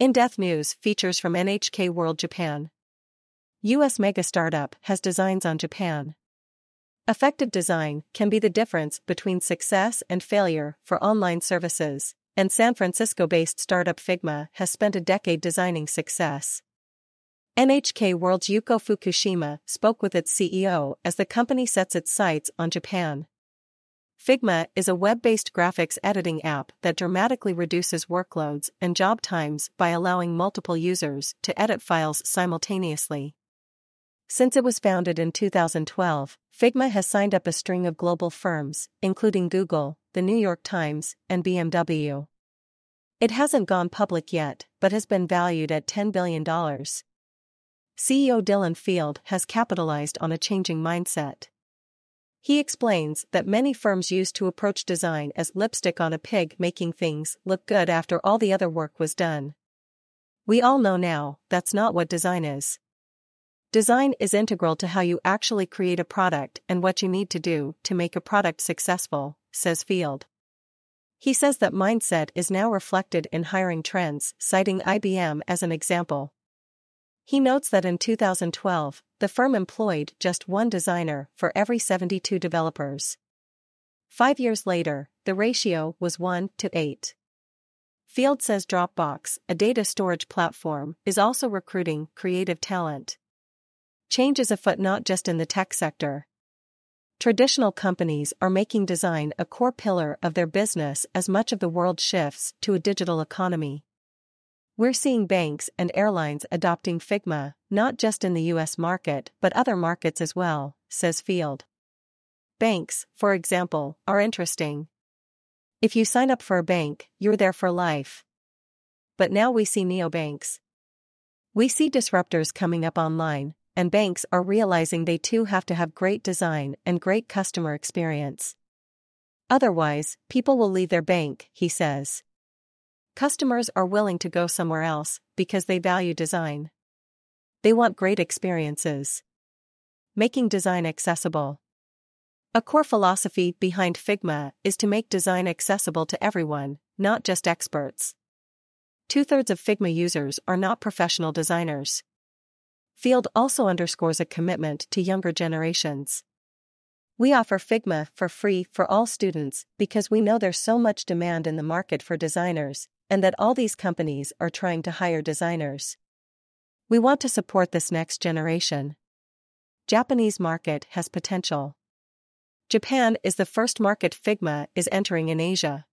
In-depth news features from NHK World Japan. US mega startup has designs on Japan. Effective design can be the difference between success and failure for online services, and San Francisco based startup Figma has spent a decade designing success. NHK World's Yuko Fukushima spoke with its CEO as the company sets its sights on Japan. Figma is a web based graphics editing app that dramatically reduces workloads and job times by allowing multiple users to edit files simultaneously. Since it was founded in 2012, Figma has signed up a string of global firms, including Google, the New York Times, and BMW. It hasn't gone public yet, but has been valued at $10 billion. CEO Dylan Field has capitalized on a changing mindset. He explains that many firms used to approach design as lipstick on a pig making things look good after all the other work was done. We all know now that's not what design is. Design is integral to how you actually create a product and what you need to do to make a product successful, says Field. He says that mindset is now reflected in hiring trends, citing IBM as an example. He notes that in 2012, the firm employed just one designer for every 72 developers. Five years later, the ratio was 1 to 8. Field says Dropbox, a data storage platform, is also recruiting creative talent. Change is afoot not just in the tech sector. Traditional companies are making design a core pillar of their business as much of the world shifts to a digital economy. We're seeing banks and airlines adopting Figma, not just in the US market but other markets as well, says Field. Banks, for example, are interesting. If you sign up for a bank, you're there for life. But now we see neobanks. We see disruptors coming up online, and banks are realizing they too have to have great design and great customer experience. Otherwise, people will leave their bank, he says. Customers are willing to go somewhere else because they value design. They want great experiences. Making design accessible. A core philosophy behind Figma is to make design accessible to everyone, not just experts. Two thirds of Figma users are not professional designers. Field also underscores a commitment to younger generations. We offer Figma for free for all students because we know there's so much demand in the market for designers, and that all these companies are trying to hire designers. We want to support this next generation. Japanese market has potential. Japan is the first market Figma is entering in Asia.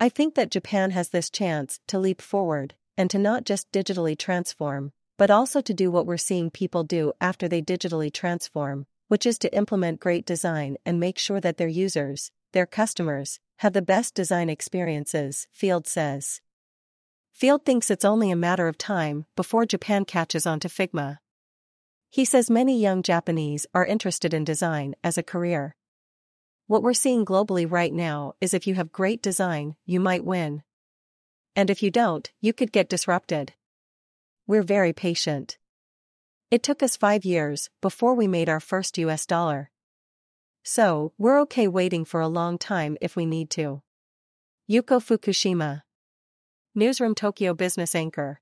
I think that Japan has this chance to leap forward and to not just digitally transform, but also to do what we're seeing people do after they digitally transform, which is to implement great design and make sure that their users, their customers, have the best design experiences, Field says. Field thinks it's only a matter of time before Japan catches on to Figma. He says many young Japanese are interested in design as a career. What we're seeing globally right now is if you have great design, you might win. And if you don't, you could get disrupted. We're very patient. It took us five years before we made our first US dollar. So, we're okay waiting for a long time if we need to. Yuko Fukushima. Newsroom Tokyo Business Anchor.